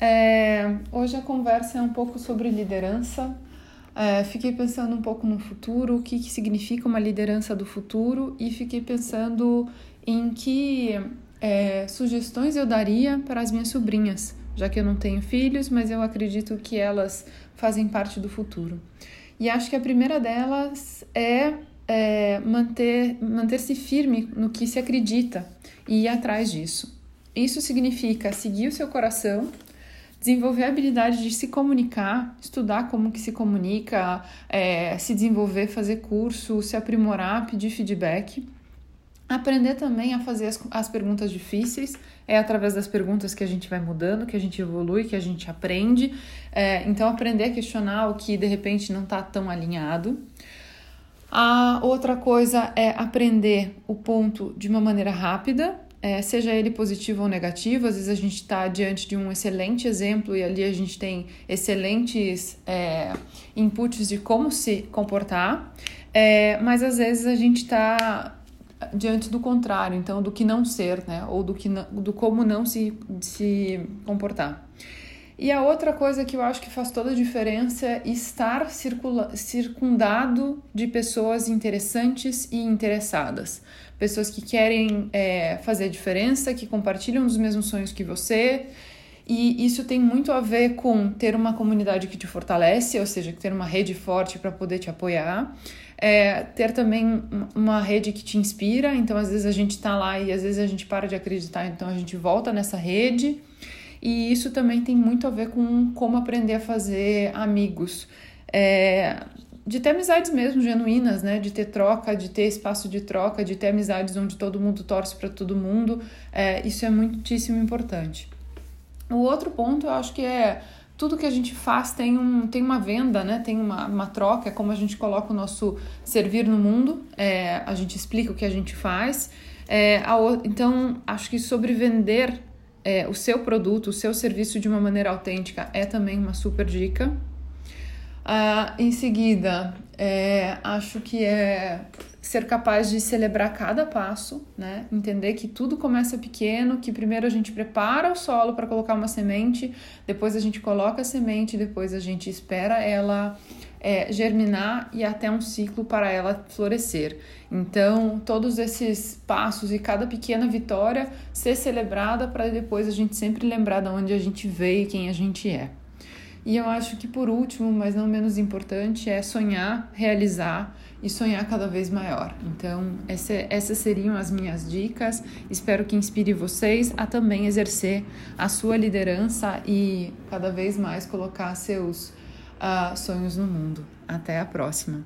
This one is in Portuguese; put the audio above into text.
É, hoje a conversa é um pouco sobre liderança. É, fiquei pensando um pouco no futuro, o que, que significa uma liderança do futuro, e fiquei pensando em que é, sugestões eu daria para as minhas sobrinhas, já que eu não tenho filhos, mas eu acredito que elas fazem parte do futuro. E acho que a primeira delas é, é manter manter-se firme no que se acredita e ir atrás disso. Isso significa seguir o seu coração, desenvolver a habilidade de se comunicar, estudar como que se comunica, é, se desenvolver, fazer curso, se aprimorar, pedir feedback. Aprender também a fazer as, as perguntas difíceis, é através das perguntas que a gente vai mudando, que a gente evolui, que a gente aprende. É, então, aprender a questionar o que de repente não está tão alinhado. A outra coisa é aprender o ponto de uma maneira rápida, é, seja ele positivo ou negativo, às vezes a gente está diante de um excelente exemplo e ali a gente tem excelentes é, inputs de como se comportar, é, mas às vezes a gente está diante do contrário, então do que não ser, né, ou do, que não, do como não se, se comportar. E a outra coisa que eu acho que faz toda a diferença é estar circundado de pessoas interessantes e interessadas. Pessoas que querem é, fazer a diferença, que compartilham os mesmos sonhos que você. E isso tem muito a ver com ter uma comunidade que te fortalece, ou seja, ter uma rede forte para poder te apoiar. É, ter também uma rede que te inspira, então às vezes a gente está lá e às vezes a gente para de acreditar, então a gente volta nessa rede. E isso também tem muito a ver com como aprender a fazer amigos. É, de ter amizades mesmo genuínas, né? De ter troca, de ter espaço de troca, de ter amizades onde todo mundo torce para todo mundo. É, isso é muitíssimo importante. O outro ponto eu acho que é tudo que a gente faz tem, um, tem uma venda, né? tem uma, uma troca, é como a gente coloca o nosso servir no mundo, é, a gente explica o que a gente faz. É, a, então, acho que sobre vender é, o seu produto, o seu serviço de uma maneira autêntica é também uma super dica. Ah, em seguida, é, acho que é ser capaz de celebrar cada passo, né? Entender que tudo começa pequeno, que primeiro a gente prepara o solo para colocar uma semente, depois a gente coloca a semente, depois a gente espera ela é, germinar e até um ciclo para ela florescer. Então, todos esses passos e cada pequena vitória ser celebrada para depois a gente sempre lembrar de onde a gente veio e quem a gente é. E eu acho que por último, mas não menos importante, é sonhar, realizar e sonhar cada vez maior. Então, essa, essas seriam as minhas dicas. Espero que inspire vocês a também exercer a sua liderança e cada vez mais colocar seus uh, sonhos no mundo. Até a próxima!